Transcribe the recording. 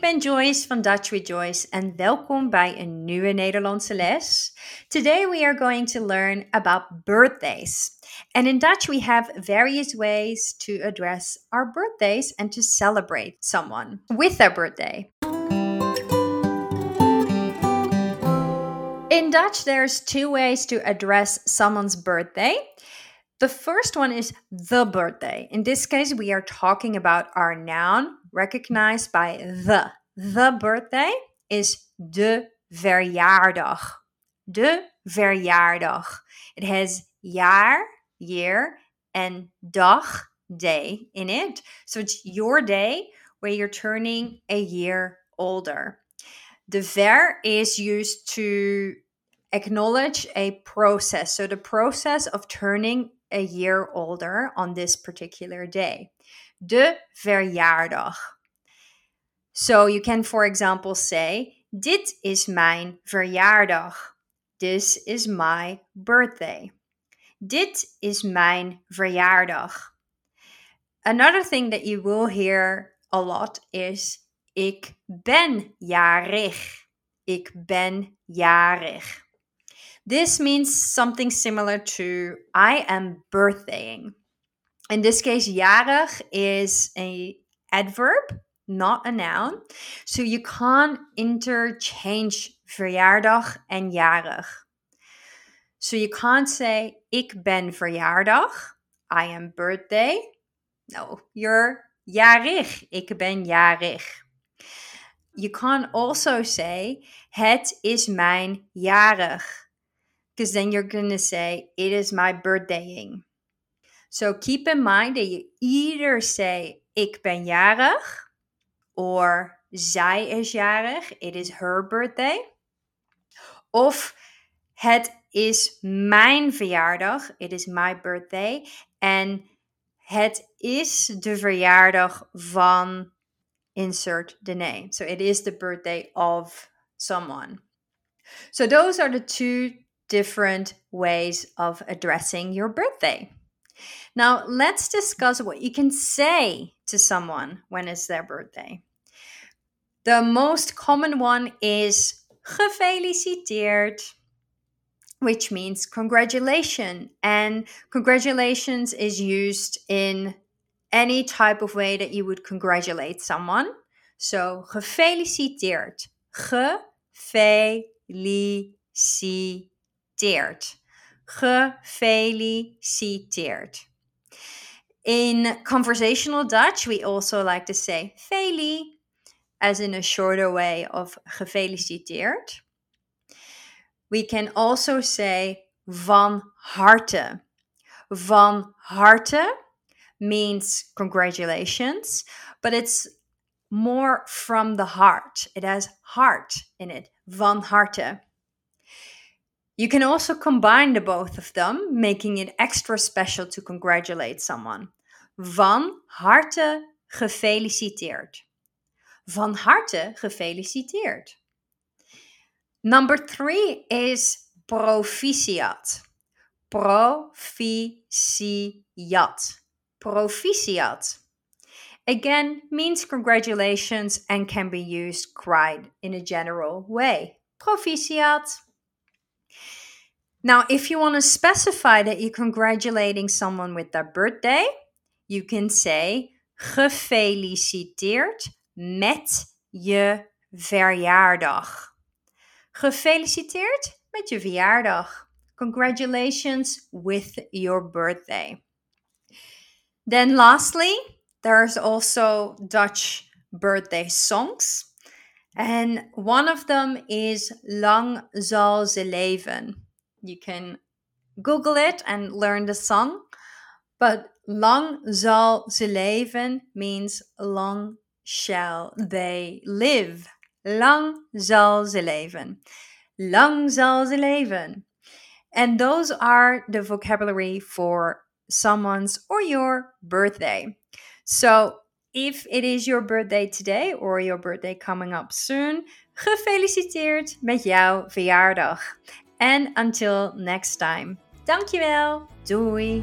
Ik ben Joyce van Dutch with Joyce en welkom bij een nieuwe Nederlandse les. Today we are going to learn about birthdays. And in Dutch we have various ways to address our birthdays and to celebrate someone with their birthday. In Dutch there's two ways to address someone's birthday. The first one is the birthday. In this case, we are talking about our noun recognized by the. The birthday is de verjaardag. De verjaardag. It has jaar, year, and dag, day in it. So it's your day where you're turning a year older. The ver is used to acknowledge a process. So the process of turning a year older on this particular day. De verjaardag. So you can, for example, say: Dit is mijn verjaardag. This is my birthday. Dit is mijn verjaardag. Another thing that you will hear a lot is: Ik ben jarig. Ik ben jarig. This means something similar to I am birthdaying. In this case, jarig is a adverb, not a noun. So you can't interchange verjaardag and jarig. So you can't say ik ben verjaardag, I am birthday. No, you're jarig, ik ben jarig. You can't also say het is mijn jarig because then you're going to say, It is my birthdaying. So keep in mind that you either say, Ik ben jarig, or zij is jarig, it is her birthday. Of het is mijn verjaardag, it is my birthday. En het is de verjaardag van insert the name. So it is the birthday of someone. So those are the two different ways of addressing your birthday. Now, let's discuss what you can say to someone when it's their birthday. The most common one is gefeliciteerd, which means congratulation. And congratulations is used in any type of way that you would congratulate someone. So gefeliciteerd. Gefeliciteerd gefeliciteerd. Gefeliciteerd. In conversational Dutch, we also like to say feli, as in a shorter way of gefeliciteerd. We can also say van harte. Van harte means congratulations, but it's more from the heart. It has heart in it. Van harte. You can also combine the both of them, making it extra special to congratulate someone. Van harte gefeliciteerd. Van harte gefeliciteerd. Number three is proficiat. Proficiat. Proficiat. Again, means congratulations and can be used quite in a general way. Proficiat. Now, if you want to specify that you're congratulating someone with their birthday, you can say gefeliciteerd met je verjaardag. Gefeliciteerd met je verjaardag. Congratulations with your birthday. Then, lastly, there's also Dutch birthday songs. And one of them is Lang zal ze leven. You can Google it and learn the song. But lang zal ze leven means long shall they live. Lang zal ze leven. Lang zal ze leven. And those are the vocabulary for someone's or your birthday. So if it is your birthday today or your birthday coming up soon, gefeliciteerd met jouw verjaardag. And until next time. Dankjewel. Doei.